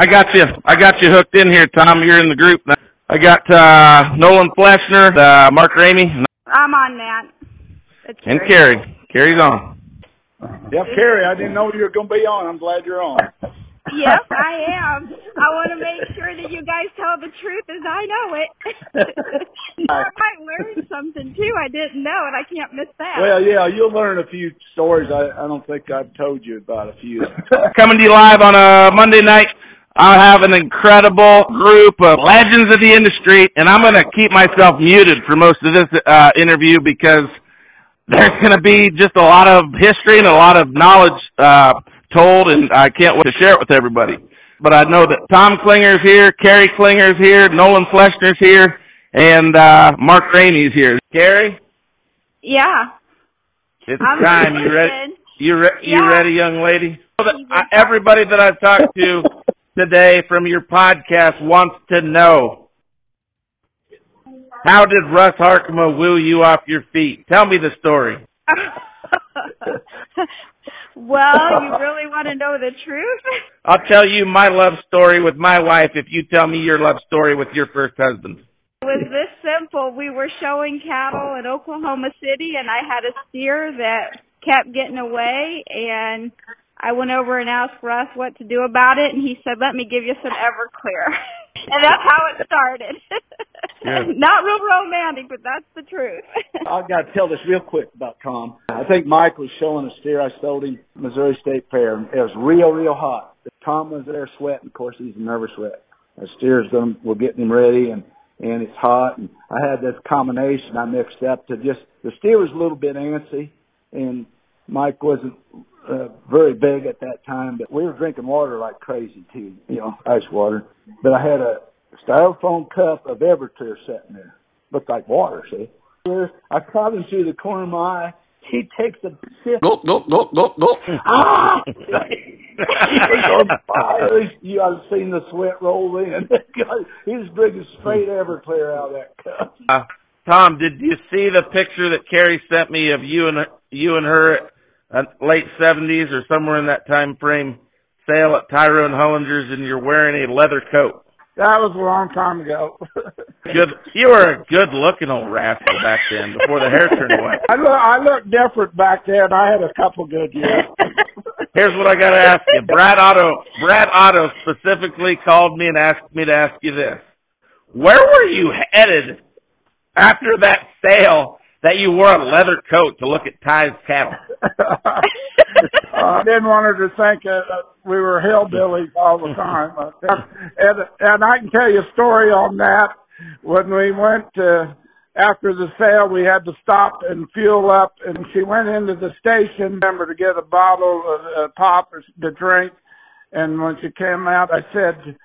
I got you. I got you hooked in here, Tom. You're in the group. I got uh, Nolan Flesner, uh, Mark Ramey, I'm on that. It's and Karrie. Karrie. Karrie's on. Yep, Karrie, I didn't know you were going to be on. I'm glad you're on. Yep, I am. I want to make sure that you guys tell the truth as I know it. I might learn something too I didn't know, and I can't miss that. Well, yeah, you'll learn a few stories. I, I don't think I've told you about a few. Coming to you live on a Monday night. I have an incredible group of legends of the industry, and I'm going to keep myself muted for most of this uh, interview because there's going to be just a lot of history and a lot of knowledge uh, told, and I can't wait to share it with everybody. But I know that Tom Klingner's here, Karrie Klingner's here, Nolan Flesner's here, and uh, Mark Ramey's here. Karrie, yeah. it's I'm time. You ready? You re- you ready, young lady? I, everybody that I've talked to today from your podcast wants to know how did Russ Harkema woo you off your feet? Tell me the story. well, you really want to know the truth? I'll tell you my love story with my wife if you tell me your love story with your first husband. It was this simple. We were showing cattle in Oklahoma City, and I had a steer that kept getting away, and I went over and asked Russ what to do about it, and he said, "Let me give you some Everclear," and that's how it started. Good. Not real romantic, but that's the truth. I've got to tell this real quick about Tom. I think Mike was showing a steer I sold him Missouri State Fair. And it was real, real hot. Tom was there sweating. Of course, he's a nervous wreck. The steer's going, we're getting him ready, and and it's hot. And I had this combination I mixed up to just the steer was a little bit antsy, and Mike wasn't uh, very big at that time, but we were drinking water like crazy too, you know, ice water. But I had a styrofoam cup of Everclear sitting there, looked like water. See, I caught him through the corner of my eye. He takes a sip. Go, go, go, go, go. Ah! He's on fire. You I've seen the sweat roll in. he was drinking straight Everclear out of that cup. Uh, Tom, did you see the picture that Karrie sent me of you and you and her at late seventies or somewhere in that time frame sale at Tyrone Hollinger's and you're wearing a leather coat? That was a long time ago. Good. You were a good looking old rascal back then before the hair turned white. I look, I looked different back then. I had a couple good years. Here's what I got to ask you. Brad Otto, Brad Otto specifically called me and asked me to ask you this. Where were you headed after that sale that you wore a leather coat to look at Ty's cattle? I didn't want her to think that uh, we were hillbillies all the time. Uh, and and I can tell you a story on that. When we went to after the sale, we had to stop and fuel up, and she went into the station, remember, to get a bottle of uh, pop to drink. And when she came out, I said,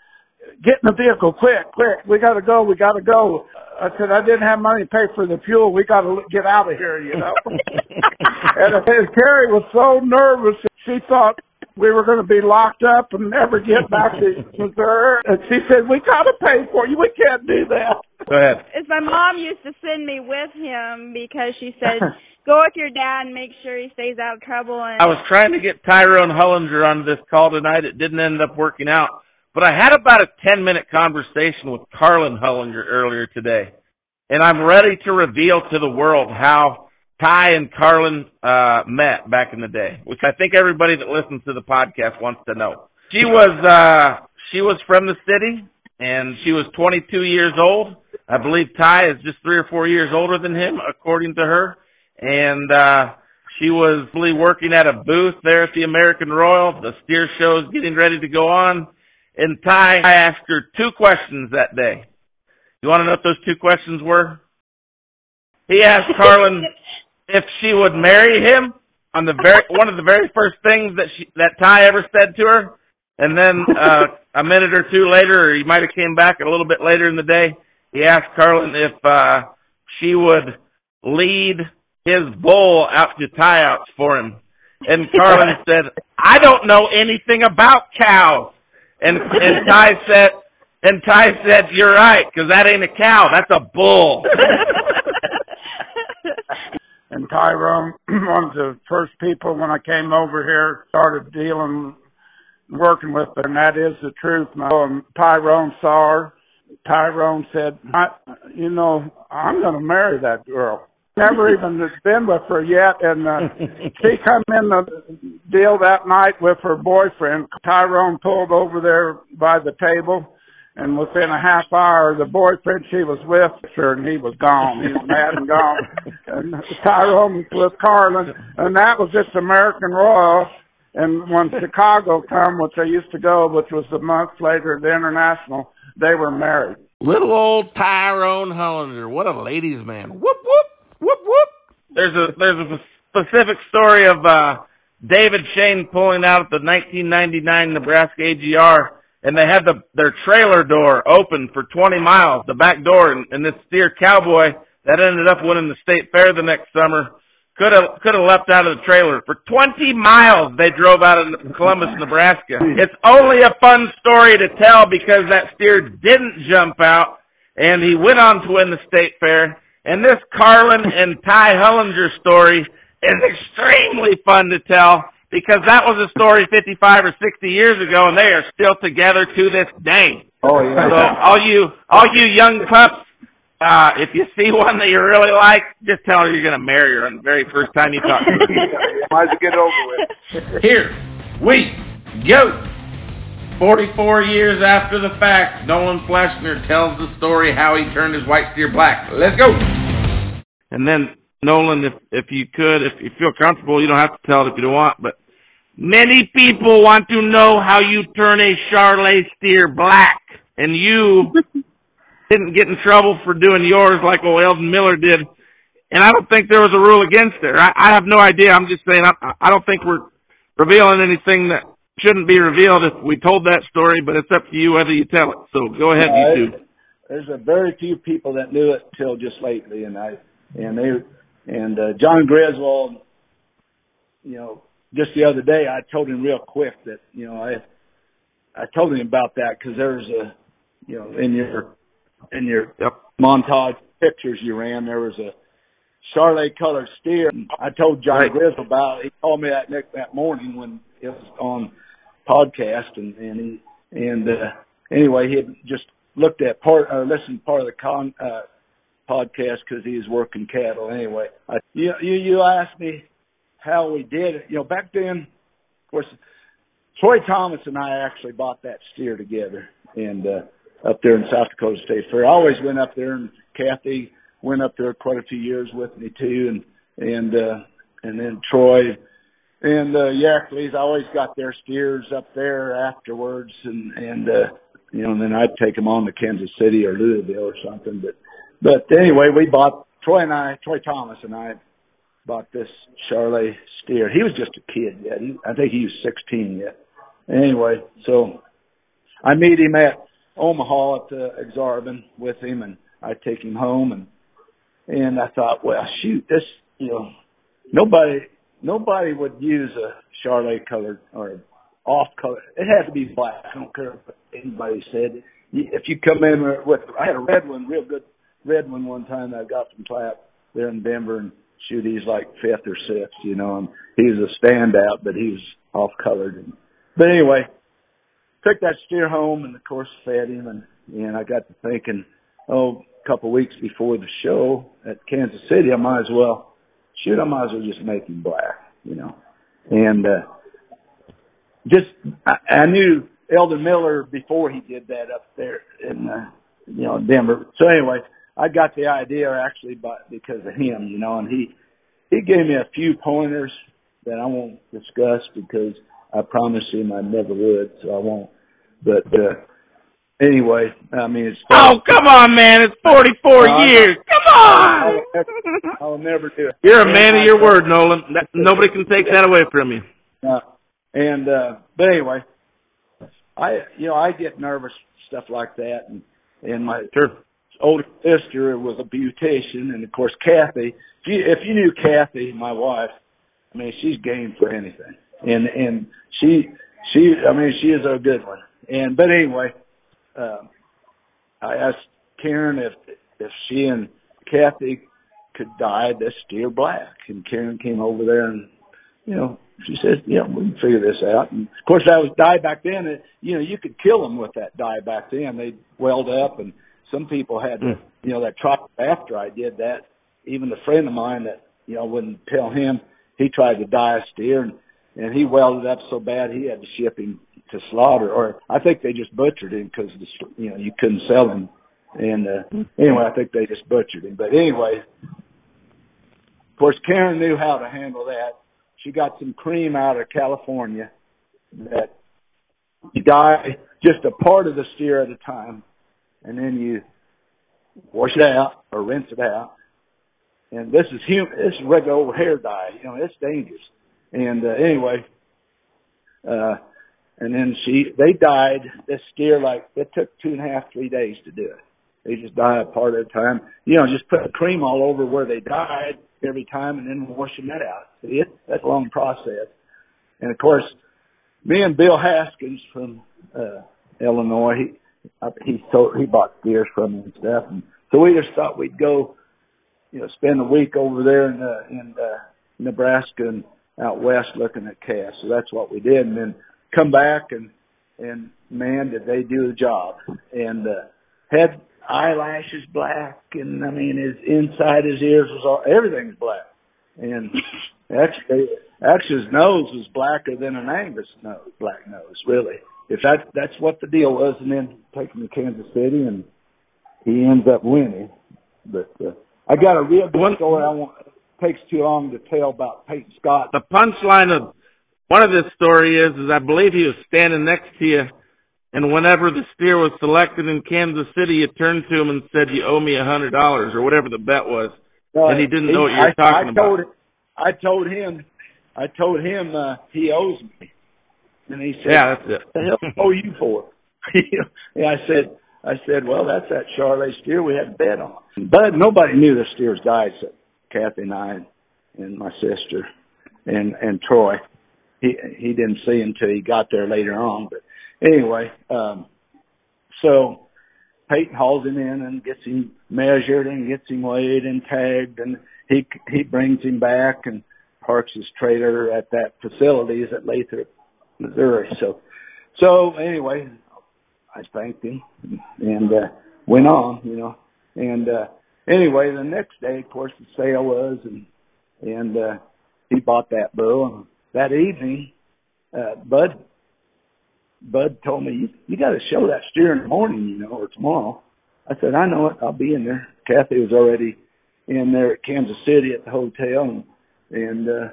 "Get in the vehicle, quick, quick! We got to go, we got to go." I said, "I didn't have money to pay for the fuel. We got to get out of here," you know. and and Karrie was so nervous, she thought we were going to be locked up and never get back to Missouri. And she said, "We got to pay for you. We can't do that." Go ahead. As my mom used to send me with him because she said, "Go with your dad and make sure he stays out of trouble." And I was trying to get Tyrone Hullinger onto this call tonight. It didn't end up working out. But I had about a 10 minute conversation with Carlin Hullinger earlier today. And I'm ready to reveal to the world how Ty and Carlin uh met back in the day, which I think everybody that listens to the podcast wants to know. She was uh she was from the city and she was 22 years old. I believe Ty is just 3 or 4 years older than him according to her. And uh she was really working at a booth there at the American Royal. The steer show is getting ready to go on. And Ty, I asked her two questions that day. You want to know what those two questions were? He asked Carlin if she would marry him on the very one of the very first things that she that Ty ever said to her. And then uh a minute or two later, or he might have came back a little bit later in the day, he asked Carlin if uh she would lead his bull out to tie outs for him. And Carlin said, I don't know anything about cows. And and Ty said and Ty said, You're right, because that ain't a cow, that's a bull. and Tyrone, one of the first people when I came over here, started dealing working with, her, and that is the truth. And um, Tyrone saw her. Tyrone said, I, "You know, I'm going to marry that girl." Never even been with her yet, and uh, she come in the deal that night with her boyfriend. Tyrone pulled over there by the table and within a half hour, the boyfriend she was with, sure, and he was gone. He was mad and gone. And Tyrone was Carlin, and that was just American Royal. And when Chicago come, which I used to go, which was a month later, the International, they were married. Little old Tyrone Hollander, what a ladies' man! Whoop whoop whoop whoop. There's a there's a specific story of uh David Shane pulling out at the 1999 Nebraska AGR and they had the their trailer door open for 20 miles, the back door, and, and this steer cowboy that ended up winning the state fair the next summer could have could have leapt out of the trailer for 20 miles. They drove out of Columbus, Nebraska. It's only a fun story to tell because that steer didn't jump out, and he went on to win the state fair. And this Carlin and Ty Hullinger story is extremely fun to tell because that was a story 55 or 60 years ago, and they are still together to this day. Oh yeah. So all you all you young pups, uh, if you see one that you really like, just tell her you're going to marry her on the very first time you talk. to her. Might as well get it over with. Here we go. 44 years after the fact, Nolan Flesner tells the story how he turned his white steer black. Let's go. And then Nolan, if if you could, if you feel comfortable, you don't have to tell it if you don't want, but Many people want to know how you turn a Charolais steer black, and you didn't get in trouble for doing yours like old Eldon Miller did. And I don't think there was a rule against it. I, I have no idea. I'm just saying I, I don't think we're revealing anything that shouldn't be revealed if we told that story, but it's up to you whether you tell it. So go ahead, Uh, you two. There's a very few people that knew it till just lately, and I and they and uh, John Griswold, you know, just the other day I told him real quick that you know I I told him about that because there's a you know in your in your Yep. montage pictures you ran there was a Charolais colored steer. I told John Right. Griswold about it. He called me that next that morning when it was on podcast and and he and uh anyway he had just looked at part or listened to part of the con uh podcast because he was working cattle anyway. I, you you you asked me how we did it. You know, back then, of course, Troy Thomas and I actually bought that steer together, and uh, up there in South Dakota State Fair. I always went up there, and Kathy went up there quite a few years with me too, and and uh, and then Troy and uh, Yackley's. I always got their steers up there afterwards, and and uh, you know, and then I'd take them on to Kansas City or Louisville or something. But but anyway, we bought Troy and I, Troy Thomas and I bought this Charolais steer. He was just a kid yet. He, I think he was 16 yet. Anyway, so I meet him at Omaha at the Ak-Sar-Ben with him, and I take him home, and and I thought, well, shoot, this, you know, nobody nobody would use a Charolais colored or off color. It had to be black. I don't care what anybody said. If you come in with, I had a red one, real good red one one time that I got from Clap there in Denver, and shoot, he's like fifth or sixth, you know, and he was a standout, but he was off colored. And, but anyway, took that steer home and of course fed him and, and I got to thinking, oh, a couple weeks before the show at Kansas City, I might as well, shoot, I might as well just make him black, you know, and, uh, just, I, I knew Eldon Miller before he did that up there in, uh, you know, Denver. So anyway, I got the idea actually by because of him, you know, and he he gave me a few pointers that I won't discuss because I promised him I never would, so I won't. But uh anyway, I mean it's Oh, come on, man. It's 44 No, I- years. Come I'll on. never, I'll never do it. You're a man of your word, Nolan. That, nobody can take that away from you. Uh, and uh but anyway, I you know I get nervous stuff like that, and and my Sure. older sister was a beautician, and of course Kathy. If you, if you knew Kathy, my wife, I mean she's game for anything, and and she she I mean she is a good one. And but anyway, um, I asked Karen if if she and Kathy could dye this steer black, and Karen came over there and you know she says, yeah, we can figure this out. And of course, that was dye back then. It, you know, you could kill them with that dye back then. They'd weld up, and some people had to, you know, that tried after I did that. Even a friend of mine that you know wouldn't tell him he tried to dye a steer, and and he welded up so bad he had to ship him to slaughter, or I think they just butchered him because you know you couldn't sell him. And uh, anyway, I think they just butchered him. But anyway, of course, Karen knew how to handle that. She got some cream out of California that you dye just a part of the steer at a time, and then you wash it out or rinse it out. And this is human. This is regular old hair dye. You know, it's dangerous. And uh, anyway, uh, and then she they died this steer like it took two and a half, three days to do it. They just die a part at a time. You know, just put the cream all over where they died every time and then washing that out. See it? That's a long process. And of course, me and Bill Haskins from uh Illinois, he he sold he bought steers from me and stuff. And so we just thought we'd go, you know, spend a week over there in uh, in uh, Nebraska and out west looking at calves. So that's what we did, and then come back and and man, did they do the job. And uh, had eyelashes black, and I mean his inside his ears was all everything's black, and actually actually his nose was blacker than an Angus nose, black nose, really. If that that's what the deal was, and then take him to Kansas City, and he ends up winning. But uh, I got a real good story. I want takes too long to tell about Peyton Scott. The punchline of one of this story is, is I believe he was standing next to you, and whenever the steer was selected in Kansas City, you turned to him and said, "You owe me a hundred dollars" or whatever the bet was, No, and he didn't know what you were I, talking I about. I told him, I told him uh, he owes me, and he said, Yeah, that's it. "What the hell owe you for?" yeah, I said, I said, well, that's that Charolais steer we had a bet on. But nobody knew the steers died except Kathy and I and my sister and and Troy. He he didn't see until he got there later on. But anyway, um, so Peyton hauls him in and gets him measured and gets him weighed and tagged, and he he brings him back and parks his trailer at that facilities at Lathrop, Missouri. So so anyway, I spanked him and uh, went on, you know. And uh, anyway, the next day, of course, the sale was, and and uh, he bought that bull. That evening, uh, Bud Bud told me, "You, you got to show that steer in the morning, you know, or tomorrow." I said, "I know it. I'll be in there." Kathy was already in there at Kansas City at the hotel, and and uh,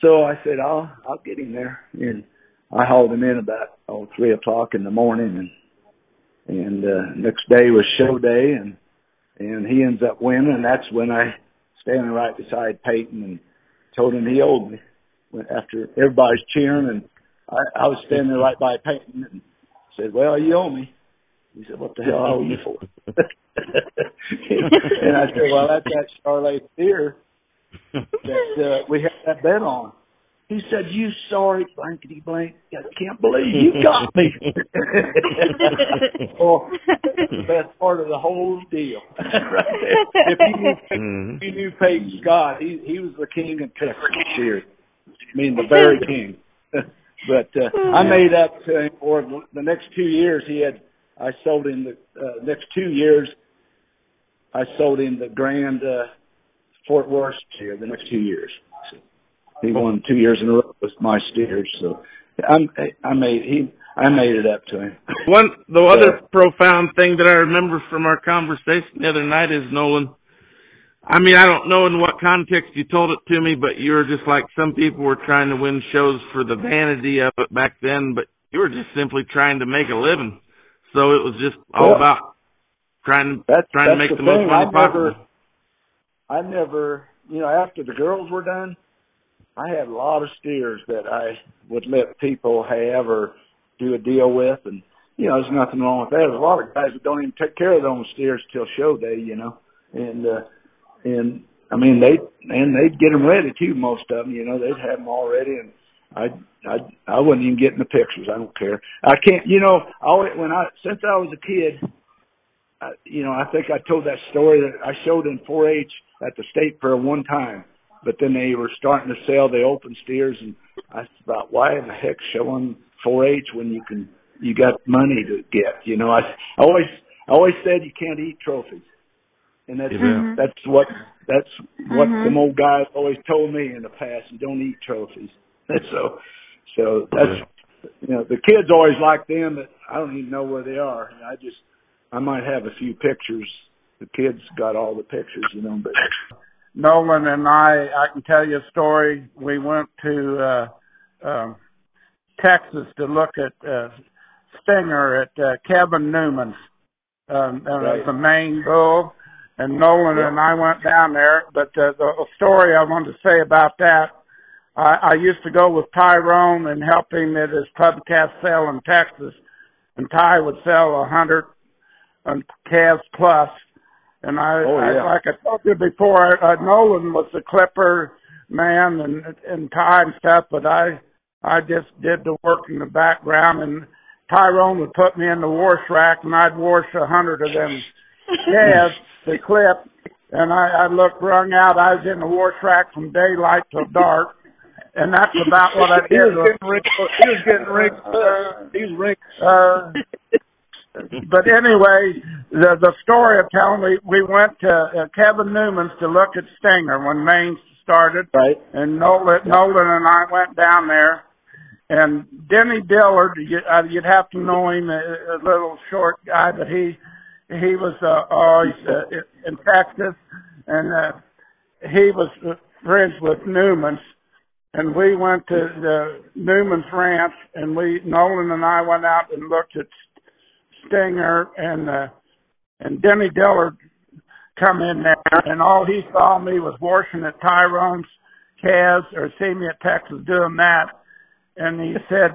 so I said, "I'll I'll get him there." And I hauled him in about oh three o'clock in the morning, and and uh, next day was show day, and and he ends up winning, and that's when I standing right beside Peyton and told him he owed me. After everybody's cheering, and I, I was standing there right by Peyton and said, "Well, you owe me." He said, "What the hell I owe you for?" and I said, "Well, that's that Charolais steer that uh, we had that bet on." He said, "You sorry blankety blank! I can't believe you got me." well, the best part of the whole deal, right there. If you knew, Mhm. you knew Peyton Scott, he he was the king of Texas steers. Mean, the very king. but uh, I made up to him for the next two years. He had I sold him the uh, next two years. I sold him the Grand uh, Fort Worth steer the next two years. So he won two years in a row with my steers. So I'm, I made he I made it up to him. One, the other profound thing that I remember from our conversation the other night is Nolan. I mean, I don't know in what context you told it to me, but you were just like some people were trying to win shows for the vanity of it back then, but you were just simply trying to make a living. So it was just all about trying That's trying to make the, the most money I never, possible. I never, you know, after the girls were done, I had a lot of steers that I would let people have or do a deal with, and you know, there's nothing wrong with that. There's a lot of guys that don't even take care of their own steers till show day, you know, and uh, and I mean they and they'd get them ready too. Most of them, you know, they'd have them all ready, and I I I wouldn't even get in the pictures. I don't care. I can't, you know, I when I since I was a kid. I, you know, I think I told that story that I showed in 4-H at the state fair one time, but then they were starting to sell the open steers, and I thought, why in the heck showing 4-H when you can you got money to get? You know, I, I always I always said you can't eat trophies, and that's Mhm. that's what that's what Mhm. them old guys always told me in the past. You don't eat trophies. And so so that's you know the kids always like them, but I don't even know where they are. I just I might have a few pictures. The kids got all the pictures, you know, but Nolan and I, I can tell you a story. We went to uh, um, Texas to look at uh, Stinger at uh, Kevin Newman's, um, uh, Right. the Maine bull, and Nolan and I went down there. But uh, the story I wanted to say about that, I, I used to go with Tyrone and help him at his pub cast sale in Texas, and Ty would sell a hundred on calves plus. And I, Oh, yeah. I, like I told you before, uh, Nolan was the clipper man and and Ty and stuff, but I I just did the work in the background. And Tyrone would put me in the wash rack, and I'd wash a hundred of them calves, the clip. And I, I looked wrung out. I was in the wash rack from daylight till dark, and that's about what I he was getting rinked. He was getting rinked. He was rinked. Uh, but anyway, the the story of telling we we went to uh, Kevin Newman's to look at Stinger when Maine started, Right. and Nolan Nolan and I went down there, and Denny Dillard, you, uh, you'd have to know him, a, a little short guy, but he he was uh, always uh, in Texas, and uh, he was friends with Newman's. And we went to the Newman's Ranch, and we Nolan and I went out and looked at Stinger and uh, and Denny Dillard come in there, and all he saw me was washing at Tyrone's calves or see me at Texas doing that, and he said,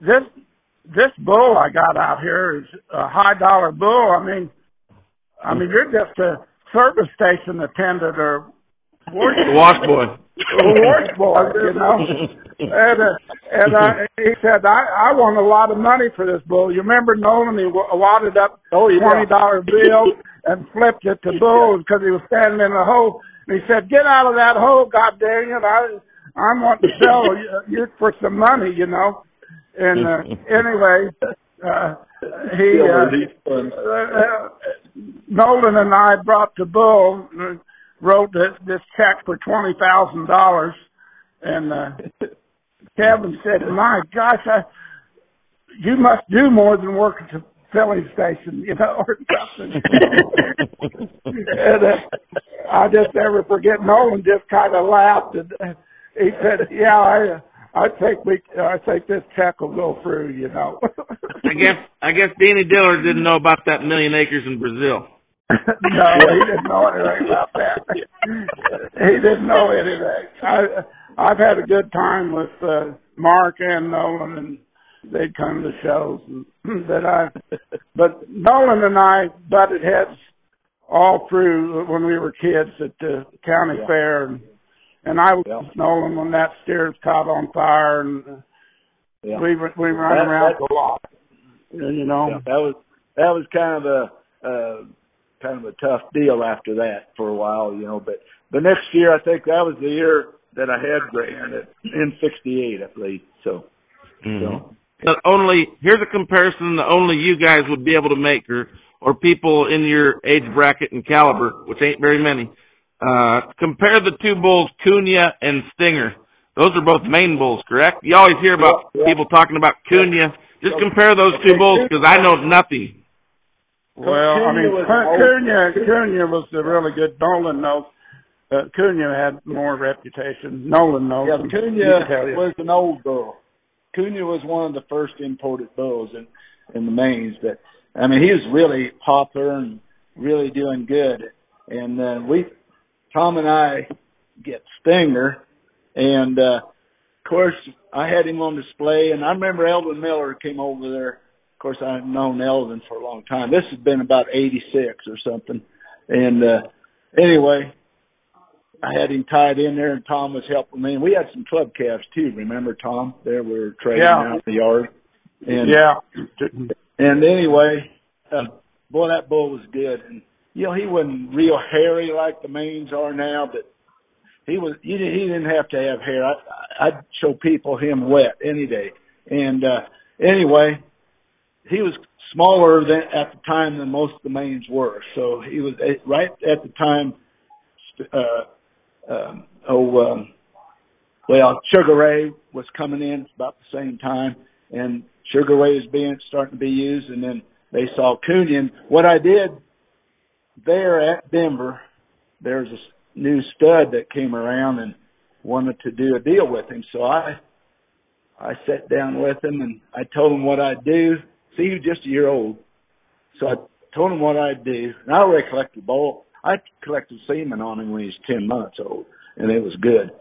"This this bull I got out here is a high dollar bull. I mean, I mean you're just a service station attendant or wash Wash boy. wash boy, you know." And uh, and uh, he said, I I want a lot of money for this bull. You remember Nolan? He wa- wadded up Oh, yeah. twenty dollar bill and flipped it to Bull because he was standing in the hole. And he said, "Get out of that hole, God dang it! I I'm wanting to sell you, you for some money, you know." And uh, anyway, uh, he uh, He's uh, Nolan and I brought the Bull, uh, wrote this this check for twenty thousand dollars, and uh, Kevin said, "My gosh, I, you must do more than work at the filling station, you know, or something." and uh, I just never forget. Nolan just kind of laughed, and uh, he said, "Yeah, I, I think we, I think this check will go through, you know." I guess I guess Danny Dillard didn't know about that million acres in Brazil. no, he didn't know anything about that. he didn't know anything. I I've had a good time with uh, Mark and Nolan, and they'd come to shows and that I. But Nolan and I butted heads all through when we were kids at the county Yeah. fair, and and I was Yeah. with Nolan when that steers caught on fire, and uh, Yeah. we were- we ran That- around that- a lot. You know. Yeah, that was that was kind of a uh, kind of a tough deal after that for a while, you know. But the next year, I think that was the year that I had Grant at- in '68, I believe. So, so But only here's a comparison that only you guys would be able to make, or or people in your age bracket and caliber, which ain't very many. Uh, compare the two bulls, Cunha and Stinger. Those are both Maine bulls, correct? You always hear about Yeah, yeah. people talking about Cunha. Just compare those two bulls because I know nothing. Well, I mean, was Cunha. Cunha, Cunha was a really good. Nolan knows. Uh, Cunha had more reputation. Nolan knows. yeah, him. Cunha can tell you. was an old bull. Cunha was one of the first imported bulls in in the Maines. But I mean, he was really popular and really doing good. And uh, we, Tom and I, get Stinger, and uh, of course I had him on display. And I remember Elvin Miller came over there. Of course, I've known Elvin for a long time. This has been about '86 or something. And uh, anyway, I had him tied in there, and Tom was helping me. And we had some club calves too. Remember Tom? There we were trading Yeah. out in the yard. And yeah. and anyway, uh, boy, that bull was good. And you know, he wasn't real hairy like the Maines are now, but he was he, didn't have to have hair. I I'd show people him wet any day. And uh anyway, he was smaller than at the time than most of the Maines were. So he was eh, right at the time. Uh, um, oh, um, well, Sugar Ray was coming in about the same time, and Sugar Ray was being starting to be used, and then they saw Cunion. What I did there at Denver, there's a new stud that came around and wanted to do a deal with him. So I I sat down with him and I told him what I'd do. See, he was just a year old. So I told him what I'd do. And I already collected bull. I collected semen on him when he was 10 months old. And it was good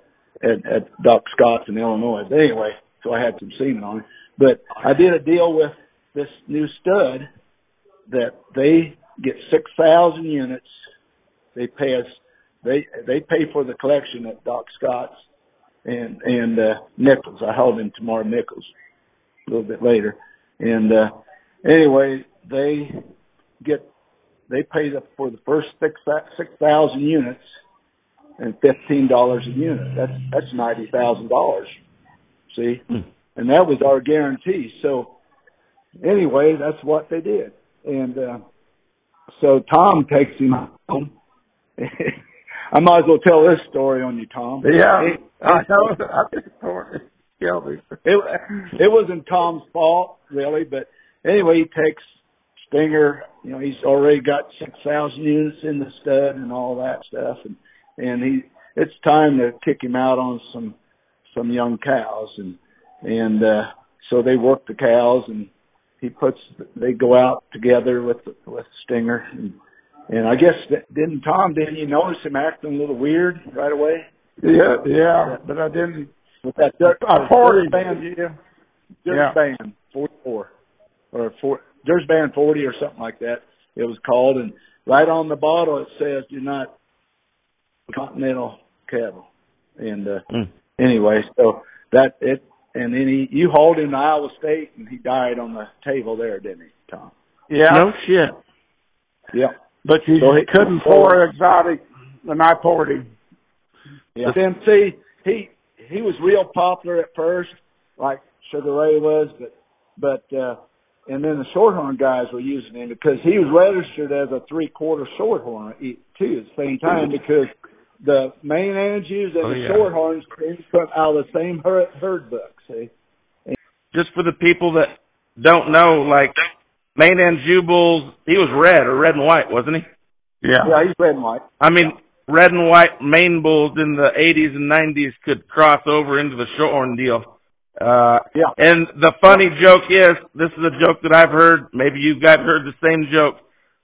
at, at Doc Scott's in Illinois. But anyway, so I had some semen on him. But I did a deal with this new stud that they get 6,000 units. They pay us, they, they pay for the collection at Doc Scott's and, and, uh, Nichols. I hauled him tomorrow Nichols a little bit later. And, uh, anyway, they get, they pay the, for the first six, six thousand units and fifteen dollars a unit. That's, that's ninety thousand dollars. See? Hmm. And that was our guarantee. So anyway, that's what they did. And, uh, so Tom takes him home. I might as well tell this story on you, Tom. Yeah, it, I know. I think it it wasn't Tom's fault, really, but anyway, he takes Stinger. You know, he's already got six thousand units in the stud and all that stuff, and and he it's time to kick him out on some some young cows, and and uh so they work the cows, and he puts they go out together with with Stinger, and and I guess didn't Tom didn't you notice him acting a little weird right away? Yeah, yeah, but I didn't. With that dirt, uh, forty band, yeah, dirt yeah. band forty four or four there's band 40 or something like that. It was called, and right on the bottle it says "Do not continental cattle." And uh, mm. anyway, so that it, and then he you hauled him to Iowa State, and he died on the table there, didn't he, Tom? Yeah. No shit. Yeah. But you so he couldn't pour exotic, and I poured him. Yeah. But then see, he he was real popular at first, like Sugar Ray was, but but uh and then the shorthorn guys were using him because he was registered as a three quarter shorthorn too at the same time because the Maine Anjous and oh, the yeah. shorthorns come out of the same herd, herd book. See, and just for the people that don't know, like Maine Anjou bulls, he was red or red and white, wasn't he? Yeah, yeah, he's red and white. I mean, red and white Maine bulls in the 80s and 90s could cross over into the shorthorn deal uh, yeah. And the funny joke is, this is a joke that I've heard. Maybe you guys heard the same joke,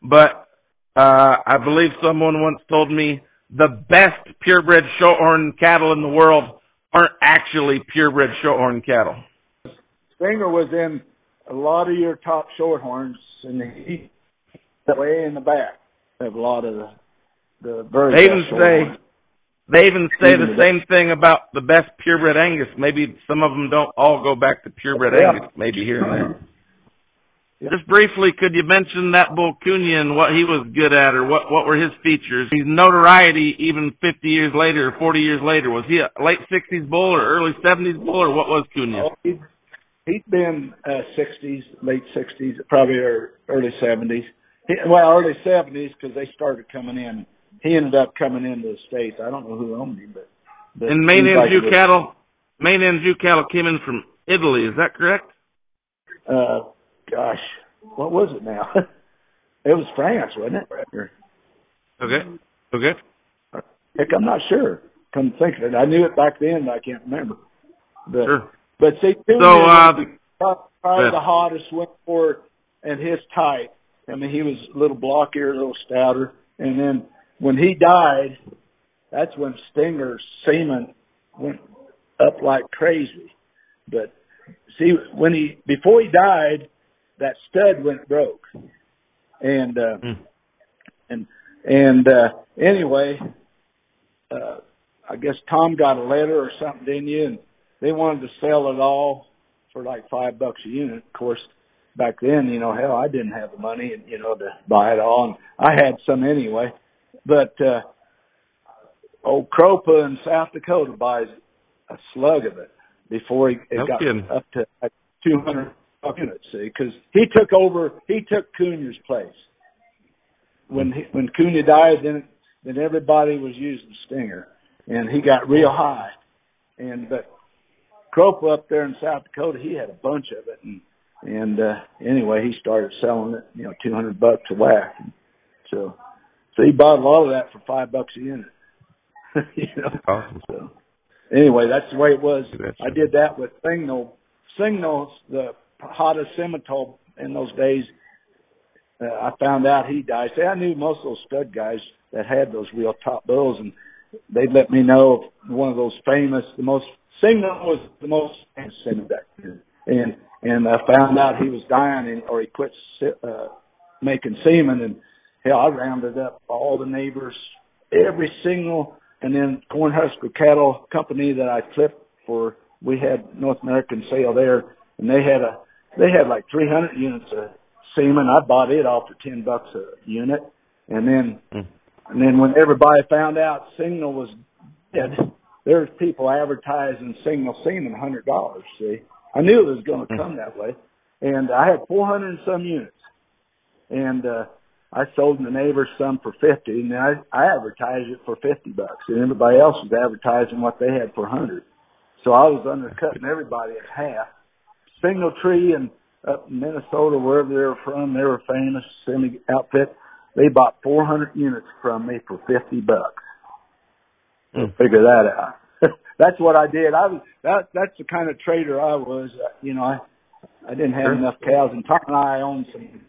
but uh, I believe someone once told me the best purebred shorthorn cattle in the world aren't actually purebred shorthorn cattle. Stinger was in a lot of your top shorthorns, and he way in the back of a lot of the the very. They even say they even say the same thing about the best purebred Angus. Maybe some of them don't all go back to purebred yeah. Angus, maybe here and there. Just briefly, could you mention that bull Cunion, what he was good at, or what what were his features? His notoriety, even 50 years later, or 40 years later, was he a late 60s bull or early 70s bull, or what was Cunion? Oh, he, he's been uh, 60s, late 60s, probably early 70s. He, well, early 70s because they started coming in he ended up coming into the states. I don't know who owned him, but, but and Maine Anjou like cattle, Maine Anjou cattle came in from Italy. Is that correct? Uh, gosh, what was it now? it was France, wasn't it? Okay. Okay. Heck, I'm not sure. Come to think of it, I knew it back then. I can't remember. But, sure. But see, so uh, probably the hottest went for and his type. I mean, he was a little blockier, a little stouter, and then when he died, that's when Stinger's semen went up like crazy. But see, when he before he died, that stud went broke, and uh, mm. and and uh, anyway, uh, I guess Tom got a letter or something, didn't you? And they wanted to sell it all for like five bucks a unit. Of course, back then, you know, hell, I didn't have the money, and you know, to buy it all, and I had some anyway. But uh, old Cropa in South Dakota buys a slug of it before he it No got kidding. up to like 200 units. See, because he took over, he took Cunha's place. When he, when Cunha died, then then everybody was using Stinger, and he got real high. And but Cropa up there in South Dakota, he had a bunch of it, and and uh, anyway, he started selling it, you know, 200 bucks a whack. And so so he bought a lot of that for five bucks a unit. you know. Awesome. So anyway, that's the way it was. That's I did that with Signal. Signal's the hottest Simmental in those days. Uh, I found out he died. See, I knew most of those stud guys that had those real top bulls, and they'd let me know one of those famous, the most Signal was the most famous then, and and I found out he was dying, and, or he quit uh, making semen, and hell, I rounded up all the neighbors, every single, and then Cornhusker Cattle Company that I clipped for. We had North American sale there, and they had a they had like 300 units of semen. I bought it off for 10 bucks a unit, and then Mm. and then when everybody found out Signal was dead, there's people advertising Signal semen hundred dollars. See, I knew it was going to come that way, and I had 400 and some units, and uh, I sold the neighbors some for 50, and I, I advertised it for 50 bucks, and everybody else was advertising what they had for 100. So I was undercutting everybody in half. Signal Tree and up in Minnesota, wherever they were from, they were famous semi outfit. They bought 400 units from me for 50 bucks. Mm. Figure that out. that's what I did. I was that. That's the kind of trader I was. Uh, You know, I I didn't have Sure. enough cows, and Tom and I owned some.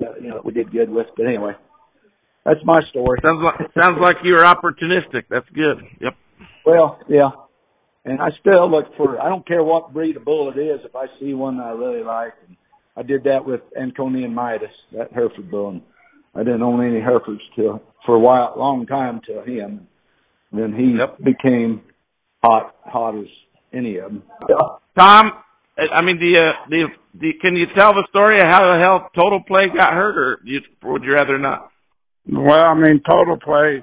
Uh, you know, we did good with. But anyway, that's my story. Sounds like sounds like you were opportunistic. That's good. Yep. Well, yeah. And I still look for, I don't care what breed of bull it is, if I see one that I really like. And I did that with Ankonian Midas, that Hereford bull. And I didn't own any Herefords till, for a while, long time till him. Then he Yep. became hot, hot as any of them. Tom, I I mean, the, uh, the, the, can you tell the story of how the hell Total Play got hurt, or you, would you rather not? Well, I mean, total play.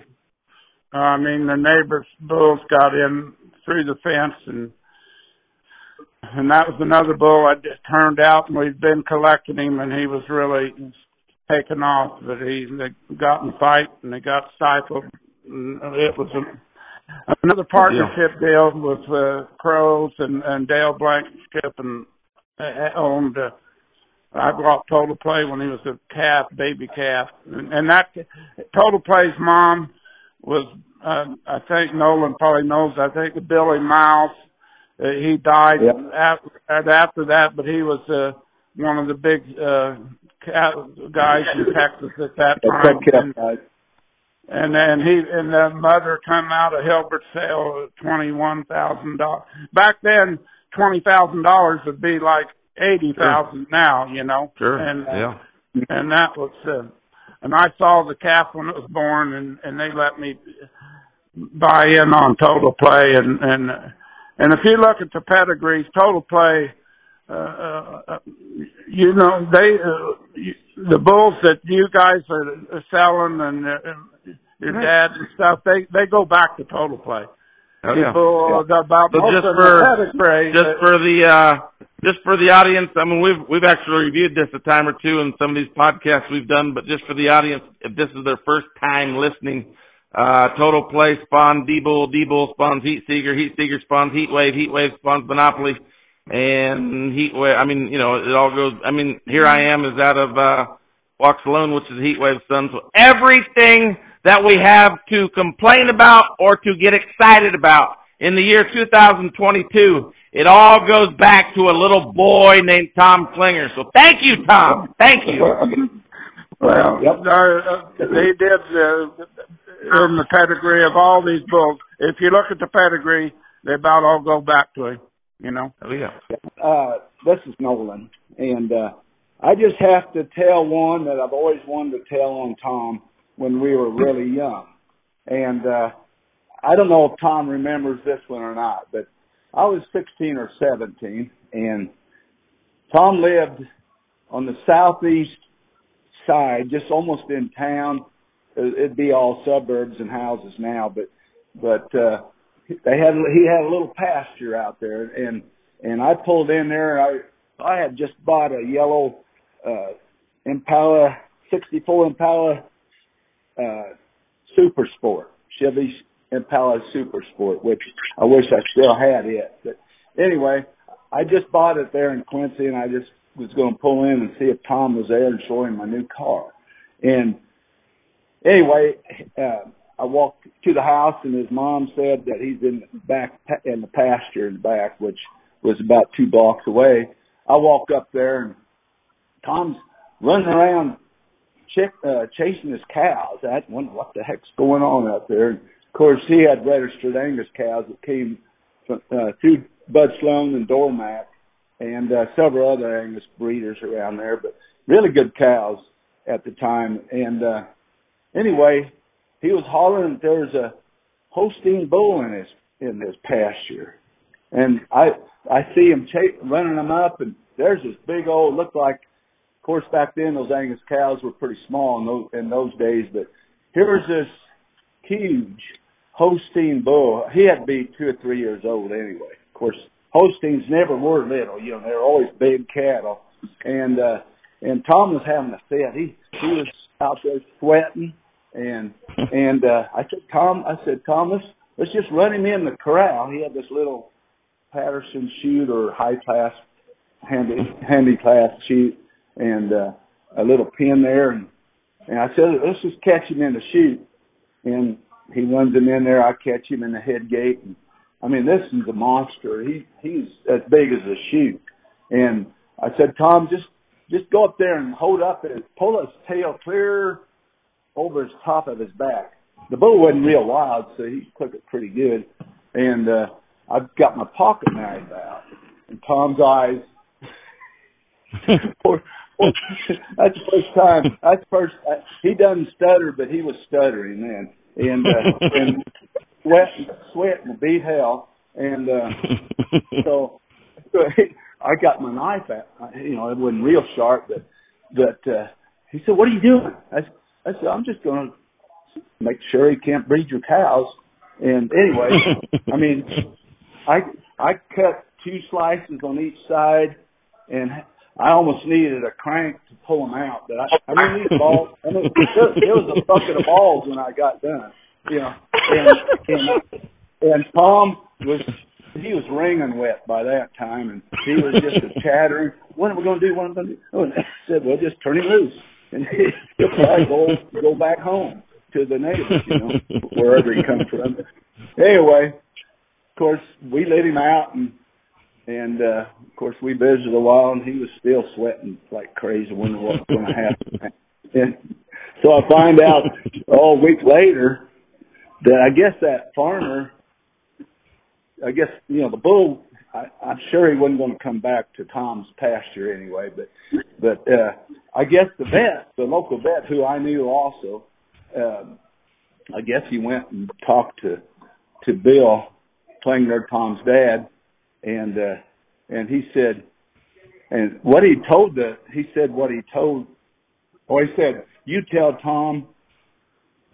I mean, the neighbors' bulls got in through the fence, and and that was another bull I just turned out, and we've been collecting him, and he was really taken off. But he they got in fight, and they got stifled. And it was a, another partnership deal with uh, Crows and and Dale Blankenship, and uh, owned. Uh, I brought Total Play when he was a calf, baby calf, and, and that Total Play's mom was, uh, I think Nolan probably knows. I think Billy Miles. Uh, he died Yep. after after that, but he was uh, one of the big uh, cat guys in Texas at that That's time. that And, and then he and the mother come out of Hilbert sale at twenty one thousand dollars. Back then, twenty thousand dollars would be like eighty thousand now, you know. Sure. And uh, yeah. and that was uh, and I saw the calf when it was born, and and they let me buy in on total play, and and and if you look at the pedigrees, total play. Uh, uh, uh, you know they uh, you, the bulls that you guys are, are selling and, uh, and your Right. dad and stuff they they go back to total play. Oh, yeah. People about So most just of for- the pedigree, just uh, for the uh just for the audience i mean we've we've actually reviewed this a time or two in some of these podcasts we've done but just for the audience if this is their first time listening uh total play spawn d-bull d-bull spawns heat Seeker, heat Seeker spawns heat wave heat wave spawns monopoly and heat wave i mean you know it all goes i mean here i am is out of uh walks alone which is heat wave son so everything that we have to complain about or to get excited about in the year 2022 it all goes back to a little boy named Tom Klingner. So thank you, Tom. Thank you. Well, Yep. uh, they did uh, in the pedigree of all these bulls. If you look at the pedigree, they about all go back to him. You know. Oh, yeah. uh, this is Nolan, and uh, I just have to tell one that I've always wanted to tell on Tom when we were really young, and uh, I don't know if Tom remembers this one or not, but I was 16 or 17, and Tom lived on the southeast side, just almost in town, it'd be all suburbs and houses now, but but uh, they had he had a little pasture out there, and and I pulled in there. I I had just bought a yellow uh, Impala '64 Impala uh, Super Sport Chevy Impala Super Sport, which I wish I still had it. But anyway, I just bought it there in Quincy, and I just was going to pull in and see if Tom was there and show him my new car. And anyway, uh, I walked to the house, and his mom said that he's in the back in the pasture in the back, which was about two blocks away. I walk up there, and Tom's running around chick, uh, chasing his cows. I wonder what the heck's going on out there. And of course, he had registered Angus cows that came from, uh, through Bud Sloan and Dormac and uh, several other Angus breeders around there, but really good cows at the time. And uh, anyway, he was hollering that there a Holstein bull in his in his pasture, and I I see him ch- running them up, and there's this big old look like. Of course, back then those Angus cows were pretty small in those in those days, but here was this huge Holstein bull. He had to be two or three years old anyway. Of course, Holsteins never were little, you know, they're always big cattle. And uh and Tom was having a fit. He he was out there sweating and and uh I said, Tom I said, Thomas, let's just run him in the corral. He had this little Patterson chute or high class handy handy class chute and uh a little pin there and and I said, let's just catch him in the chute and he runs him in there, I catch him in the head gate and I mean, this is a monster. He he's as big as a chute. And I said, Tom, just just go up there and hold up and pull his tail clear over his top of his back. The bull wasn't real wild, so he took it pretty good. And uh I've got my pocket knife out, and Tom's eyes. poor, poor, that's the first time. That's first. Uh, he doesn't stutter, but he was stuttering then, and uh, and sweat, sweat and beat hell. And uh, so, so I got my knife out. You know, it wasn't real sharp, but but uh, he said, "What are you doing?" I, I said, "I'm just going to make sure he can't breed your cows." And anyway, I mean, I I cut two slices on each side, and I almost needed a crank to pull them out. But I, I mean, these balls. I mean, there, there was a bucket of balls when I got done you know, and, and, and Tom was, he was wringing wet by that time and he was just a chattering, what are we going to do? What am I going to do? Oh, and I said, well, just turn him loose and he, he'll probably go, go back home to the neighbors, you know, wherever he comes from. Anyway, of course, we let him out and, and, uh, of course we visited a while and he was still sweating like crazy, wondering what was going to happen. And so I find out all week later that I guess that farmer, I guess you know the bull. I, I'm sure he wasn't going to come back to Tom's pasture anyway, but but uh, I guess the vet, the local vet who I knew also, um, I guess he went and talked to to Bill Klingner, Tom's dad, and uh, and he said, and what he told the he said what he told, or he said, you tell Tom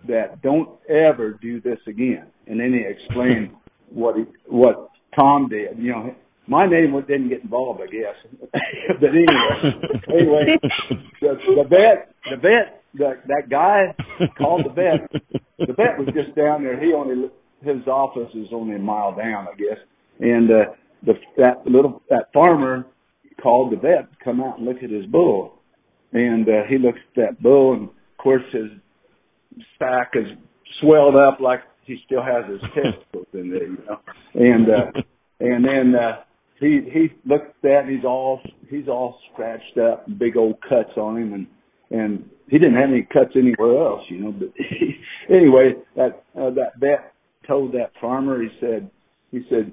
that don't ever do this again. And then he explained what he, what Tom did. You know, my name didn't get involved, I guess. but anyway, anyway, the, the vet, the vet, the, that guy called the vet. The vet was just down there. He only his office is only a mile down, I guess. And uh, the that little that farmer called the vet to come out and look at his bull. And uh, he looks at that bull, and of course his back is swelled up like he still has his testicles in there, you know. And uh and then uh he he looks at that and he's all he's all scratched up big old cuts on him and and he didn't have any cuts anywhere else, you know, but he, anyway, that uh, that vet told that farmer he said he said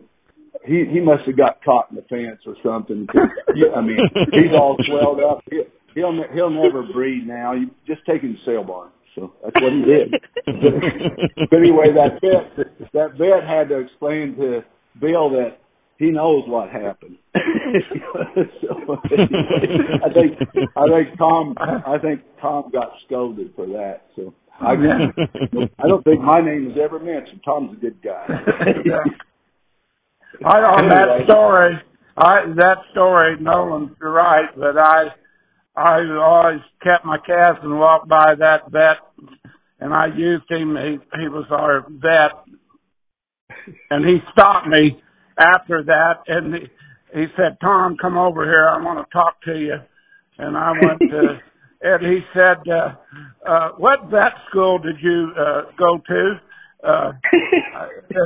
he he must have got caught in the fence or something. I mean, he's all swelled up. He, he'll he'll never breed now. You just take him to sale barn. So that's what he did. but anyway, that vet, that vet had to explain to Bill that he knows what happened. so anyway, I think I think Tom I think Tom got scolded for that. So I, I don't think my name was ever mentioned. Tom's a good guy. I on that story, I that story, Nolan's right, but I I always kept my calves and walked by that vet, and I used him. He he was our vet, and he stopped me after that, and he, he said, "Tom, come over here. I want to talk to you." And I went to, and he said, uh, uh, "What vet school did you uh, go to?" Uh,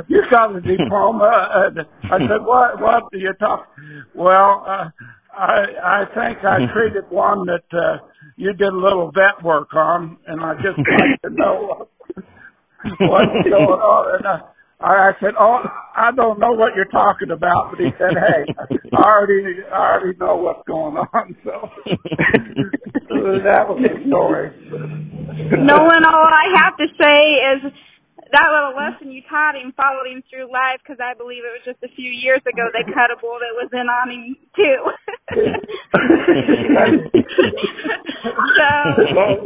you got a diploma. And I said, "What? What do you talk?" Well, uh, I I think I treated one that uh, you did a little vet work on, and I just like to know what's going on. And I, I said, "Oh, I don't know what you're talking about," but he said, "Hey, I already I already know what's going on." So that was the story. Nolan, all I have to say is that little lesson you taught him followed him through life because I believe it was just a few years ago they cut a bull that was in on him too. so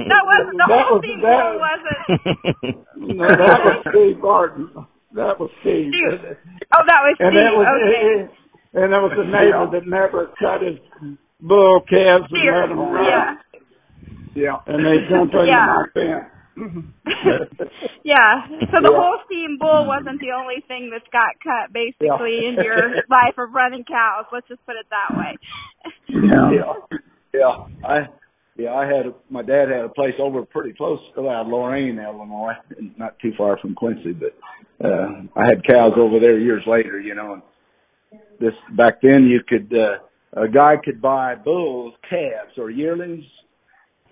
that wasn't the That whole was- thing, that- was it? No, that was Steve Martin. That was Steve. Steve. Oh, that was And Steve. that was okay. and that was the neighbor that never cut his bull calves and Steer. let them run. Yeah. Yeah. And they jumped under Yeah. my fence. Yeah. So the Yeah. Holstein bull wasn't the only thing that's got cut basically in your life of running cows. Let's just put it that way. Yeah. Yeah. I yeah, I had a, my dad had a place over pretty close to uh, Loraine, Illinois, not too far from Quincy, but uh I had cows over there years later, you know, and this back then you could uh a guy could buy bulls, calves or yearlings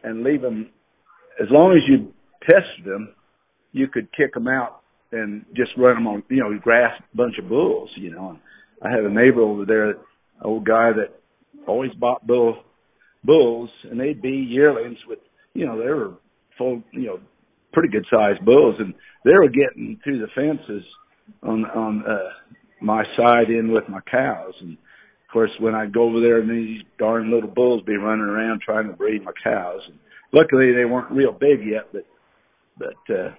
and leave them as long as you tested them, you could kick them out and just run them on, you know, grass a bunch of bulls, you know. And I had a neighbor over there, old guy that always bought bull bulls, and they'd be yearlings with, you know, they were full, you know, pretty good sized bulls, and they were getting through the fences on on uh my side in with my cows, and of course when I'd go over there and these darn little bulls be running around trying to breed my cows, and luckily they weren't real big yet, but but uh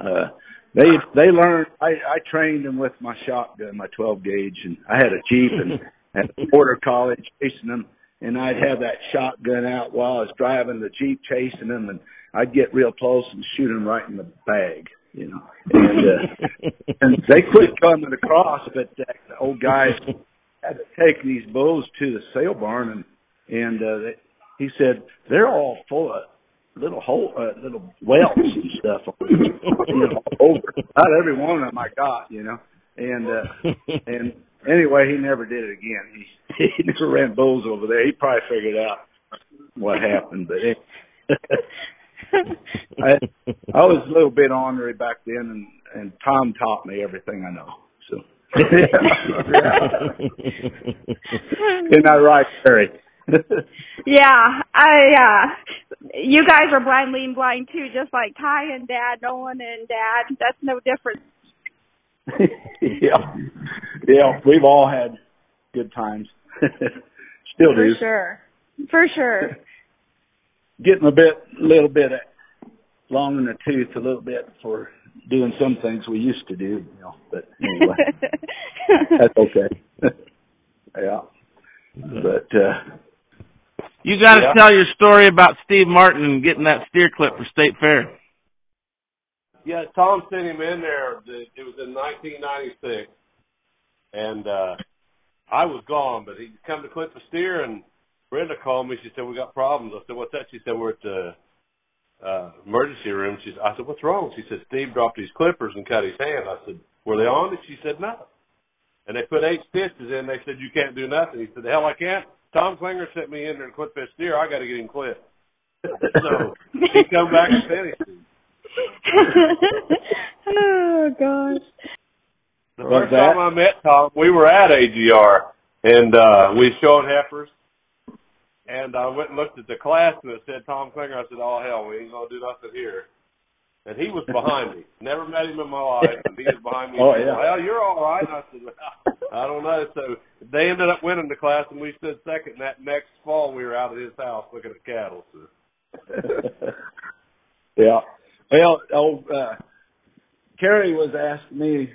uh they they learned I I trained them with my shotgun, my 12 gauge, and I had a jeep and had a collie chasing them, and I'd have that shotgun out while I was driving the jeep chasing them, and I'd get real close and shoot them right in the bag, you know. And uh, and they quit coming across, but uh, the old guy had to take these bulls to the sale barn, and and uh, they, he said they're all full of little hole, uh, little welts and stuff, you know, over. Not every one of them I got, you know, and uh, and anyway, he never did it again. He he never ran bulls over there. He probably figured out what happened, but. It, I I was a little bit ornery back then, and and Tom taught me everything I know. So, isn't that right, Terry? Yeah, I uh you guys are blind leading blind too, just like Ty and Dad, Nolan and Dad. That's no different. yeah, yeah, we've all had good times. Still For do. sure. For sure. Getting a bit, little bit long in the tooth, a little bit for doing some things we used to do, you know. But anyway, that's okay. yeah, but uh You got to Yeah. tell your story about Steve Martin and getting that steer clip for State Fair. Yeah, Tom sent him in there. It was in 1996, and uh I was gone, but he'd come to clip the steer, and Brenda called me. She said we got problems. I said what's that? She said we're at the uh emergency room. She said, I said what's wrong? She said Steve dropped his clippers and cut his hand. I said were they on it? She said no. And they put eight stitches in. They said you can't do nothing. He said the hell I can't. Tom Klingner sent me in there to quit that steer. I got to get him quit. so he come back and finished him. oh gosh. The What's first time I met Tom, we were at AGR and uh we showed heifers. And I went and looked at the class and it said Tom Klingner. I said, "Oh hell, we ain't gonna do nothing here." And he was behind me. Never met him in my life, and he was behind me. Oh, yeah. Well, you're all right. And I said, well, "I don't know." So they ended up winning the class, and we stood second. And that next fall, we were out at his house looking at cattle. So. yeah. Well, oh, uh, Karrie was asking me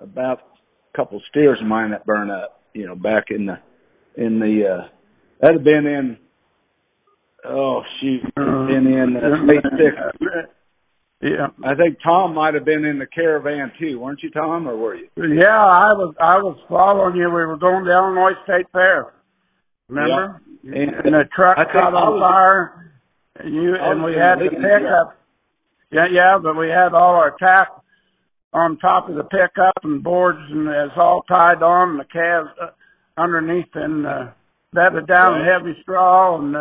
about a couple steers of mine that burned up. You know, back in the in the uh, that'd have been in oh shoot, been in uh, late six. Yeah. I think Tom might have been in the caravan too, weren't you, Tom, or were you? Yeah, I was I was following you. We were going to Illinois State Fair. Remember? Yeah. And, And the truck caught on was- fire. And you and we had the yeah. pickup. Yeah, yeah, but we had all our tack on top of the pickup and boards and it's all tied on and the calves uh, underneath and uh bedded down in Right. heavy straw and uh,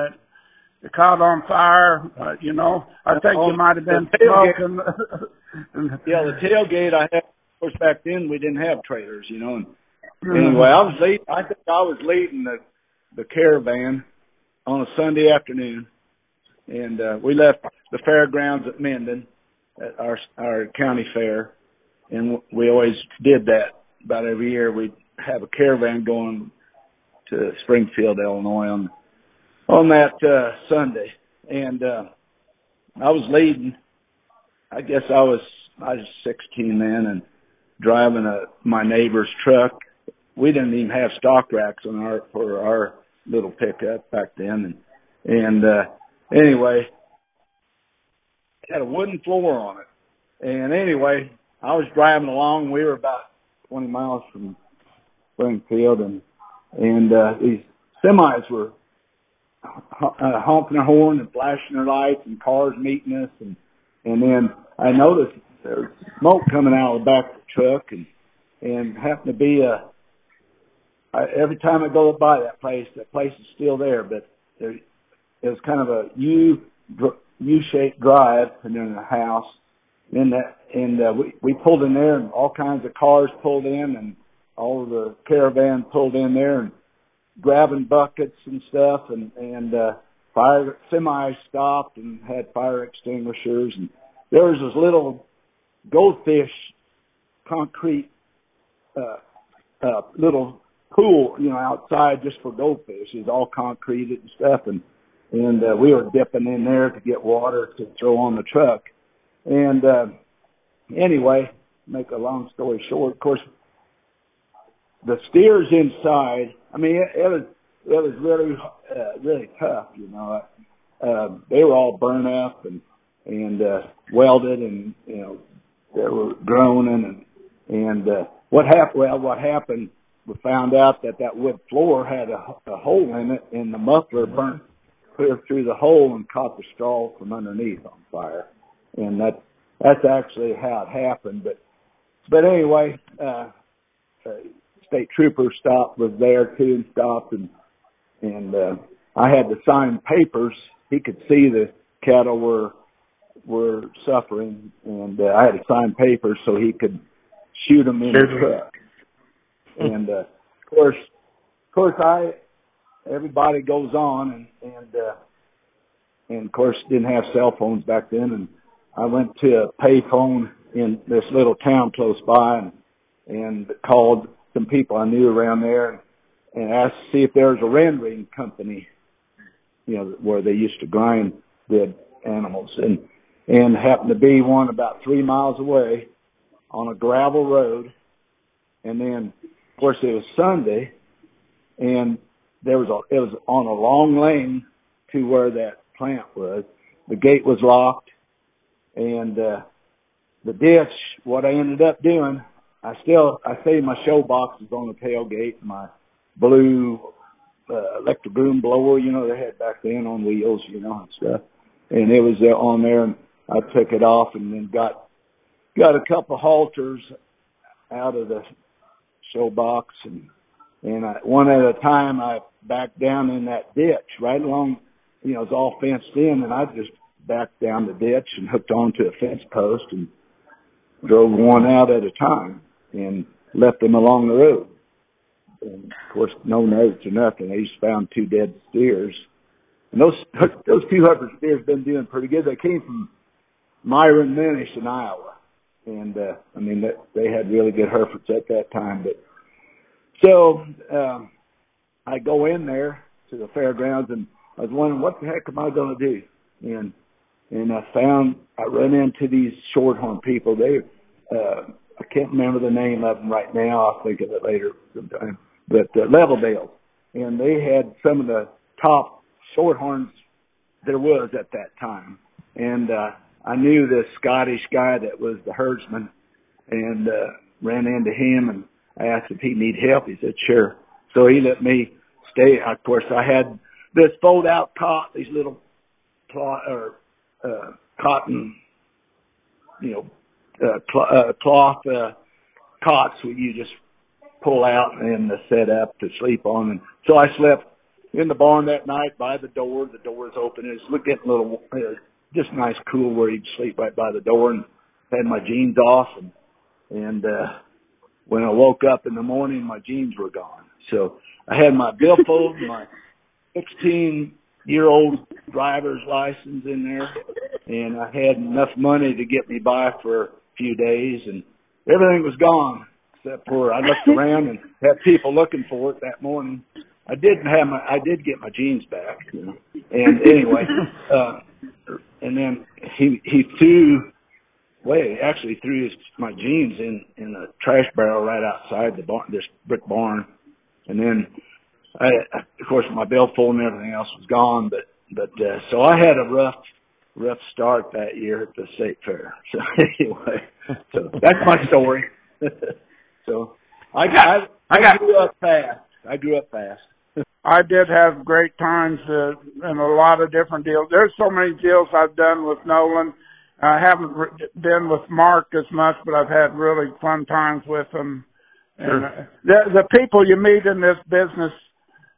caught on fire. Uh, you know, I think you might have been the smoking. Yeah, the tailgate I had. Of course, back then we didn't have trailers, you know. And Mm-hmm. anyway, I was lead. I think I was leading the the caravan on a Sunday afternoon, and uh, we left the fairgrounds at Mendon at our our county fair, and we always did that about every year. We'd have a caravan going to Springfield, Illinois on on that uh, Sunday, and uh, I was leading. I guess I was I was 16 then, and driving a my neighbor's truck. We didn't even have stock racks on our for our little pickup back then, and and uh, anyway, it had a wooden floor on it. And anyway, I was driving along. We were about 20 miles from Springfield, and and uh, these semis were uh, honking their horn and flashing their lights, and cars meeting us, and and then I noticed there was smoke coming out of the back of the truck, and and happened to be a. I, every time I go by that place, that place is still there, but there, it was kind of a U U-shaped drive, and then a house. And that, and uh, we we pulled in there, and all kinds of cars pulled in, and all of the caravan pulled in there, and grabbing buckets and stuff, and and uh, fire semi stopped and had fire extinguishers, and there was this little goldfish concrete uh, uh, little pool, you know, outside just for goldfish. It's all concreted and stuff, and and uh, we were dipping in there to get water to throw on the truck. And uh, anyway, make a long story short, of course, the steers inside. I mean, it, it was it was really uh, really tough, you know. Uh, they were all burnt up and and uh, welded, and you know they were groaning and and uh, what happened? Well, what happened? We found out that that wood floor had a, a hole in it, and the muffler burnt clear through the hole and caught the straw from underneath on fire, and that that's actually how it happened. But but anyway, uh, uh, state trooper stopped was there too and stopped and and uh, I had to sign papers. He could see the cattle were were suffering, and uh, I had to sign papers so he could shoot them in the truck. And uh, of course, of course, I everybody goes on, and and uh, and of course didn't have cell phones back then, and I went to a payphone in this little town close by, and and called some people I knew around there, and, and asked to see if there was a rendering company, you know, where they used to grind dead animals, and and happened to be one about three miles away on a gravel road, and then of course it was Sunday, and there was a it was on a long lane to where that plant was. The gate was locked, and uh, the ditch. What I ended up doing, I still I say my show box is on the tailgate. My blue uh, electric boom blower, you know, they had back then on wheels, you know, and stuff. And it was uh, on there, and I took it off, and then got got a couple halters out of the show box, and and I, one at a time I backed down in that ditch right along, you know, it's all fenced in, and I just backed down the ditch and hooked onto a fence post and drove one out at a time and left them along the road. And of course, no notes or nothing. They just found two dead steers. And those those two hundred steers been doing pretty good. They came from Myron Minish in Iowa, and uh, I mean that they had really good Herefords at that time. But so um, I go in there to the fairgrounds, and I was wondering what the heck am I going to do? And and I found I run into these shorthorn people. They, uh, I can't remember the name of them right now. I'll think of it later sometime. But uh, Leveldale, and they had some of the top shorthorns there was at that time. And uh, I knew this Scottish guy that was the herdsman, and uh, ran into him and I asked if he need help. He said sure. So he let me stay. Of course, I had this fold out cot, these little cloth or uh, cotton, you know, uh, cl- uh, cloth uh, cots where you just pull out and uh, set up to sleep on. And so I slept in the barn that night by the door. The door's open. It's getting a little, uh, just nice, cool where you'd sleep right by the door and had my jeans off and and uh when I woke up in the morning my jeans were gone. So I had my billfold, my 16 year old driver's license in there, and I had enough money to get me by for few days, and everything was gone except for I looked around and had people looking for it that morning. I didn't have my, I did get my jeans back, you know. And anyway, uh, and then he he threw, way actually threw his my jeans in in a trash barrel right outside the barn, this brick barn, and then I, of course, my billfold and everything else was gone, but but uh, so I had a rough rough start that year at the state fair. So anyway, so that's my story. so I got I, I got grew up fast. I grew up fast. I did have great times uh, and a lot of different deals. There's so many deals I've done with Nolan. I haven't re- been with Mark as much, but I've had really fun times with him. And uh, the the people you meet in this business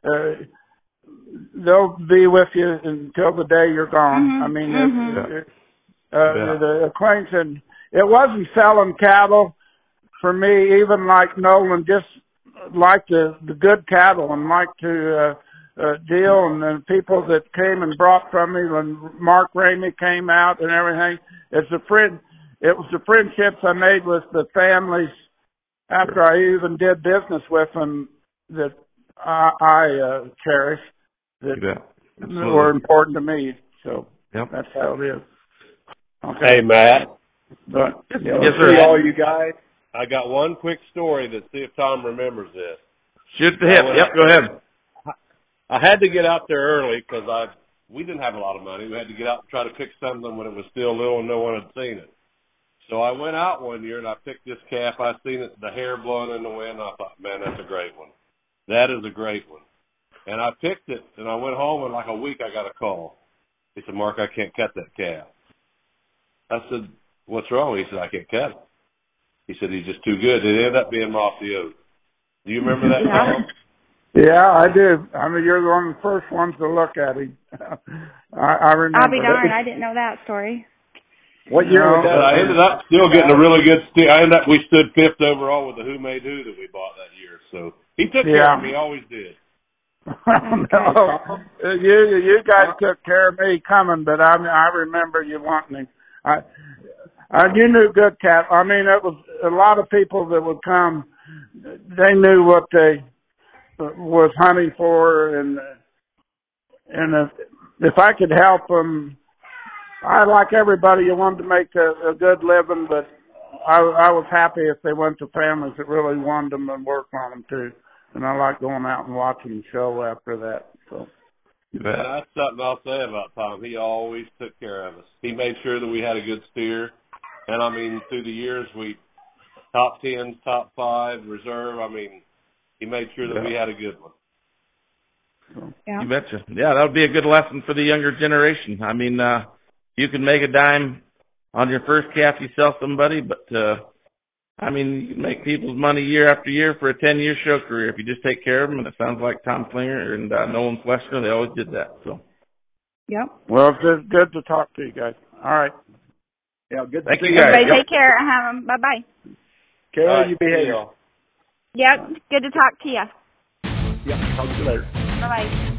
uh, they'll be with you until the day you're gone. Mhm, I mean, mhm. it, it, uh, Yeah. the acquaintance. It wasn't selling cattle for me, even like Nolan, just like the the good cattle and like to uh, uh, deal and the people that came and brought from me when Mark Ramey came out and everything. It's a friend. It was the friendships I made with the families after I even did business with them that I, I uh, cherish that You bet. were important to me. So Yep. that's how it is. Okay. Hey, Matt, But, yeah, Yes, See sir. all you guys. I got one quick story to see if Tom remembers this. Shoot the hip. Yep, go ahead. I had to get out there early because I we didn't have a lot of money. We had to get out and try to pick something when it was still little and no one had seen it. So I went out one year and I picked this calf. I seen it, the hair blowing in the wind. I thought, man, that's a great one. That is a great one. And I picked it and I went home and like a week I got a call. He said, Mark, I can't cut that calf. I said, what's wrong? He said, I can't cut it. He said, he's just too good. It ended up being Mossy Oak. Do you remember that, Yeah. Tom? yeah, I do. I mean, you're the one of the first ones to look at him. I, I remember. I'll be darned, I didn't know that story. What year No, was But that? I ended up still getting a really good steer. I ended up we stood fifth overall with the Who Made Who that we bought that year. So he took care Yeah. of me, he always did. no, you you guys took care of me coming, but I I remember you wanting him. I, I you knew good cat. I mean, it was a lot of people that would come. They knew what they was hunting for, and and if if I could help them, I like everybody. You wanted to make a, a good living, but I I was happy if they went to families that really wanted them and worked on them too. And I like going out and watching the show after that. So You bet. that's something I'll say about Tom. He always took care of us. He made sure that we had a good steer. And I mean, through the years, we top tens, top five, reserve. I mean, he made sure that we had a good one. Yeah. You betcha. Yeah, that would be a good lesson for the younger generation. I mean, uh, you can make a dime on your first calf you sell somebody, but, uh, I mean, you can make people's money year after year for a 10 year show career if you just take care of them. And it sounds like Tom Klingner and, uh, Nolan Flesner, they always did that. So Yep. well, it's just good to talk to you guys. All right. Yeah, good. to Thank see you, guys. Everybody Yep. take care. Um, bye bye. Carol, All right, you behave. see y'all. Yep. Good to talk to you. Yep, talk to you later. Bye bye.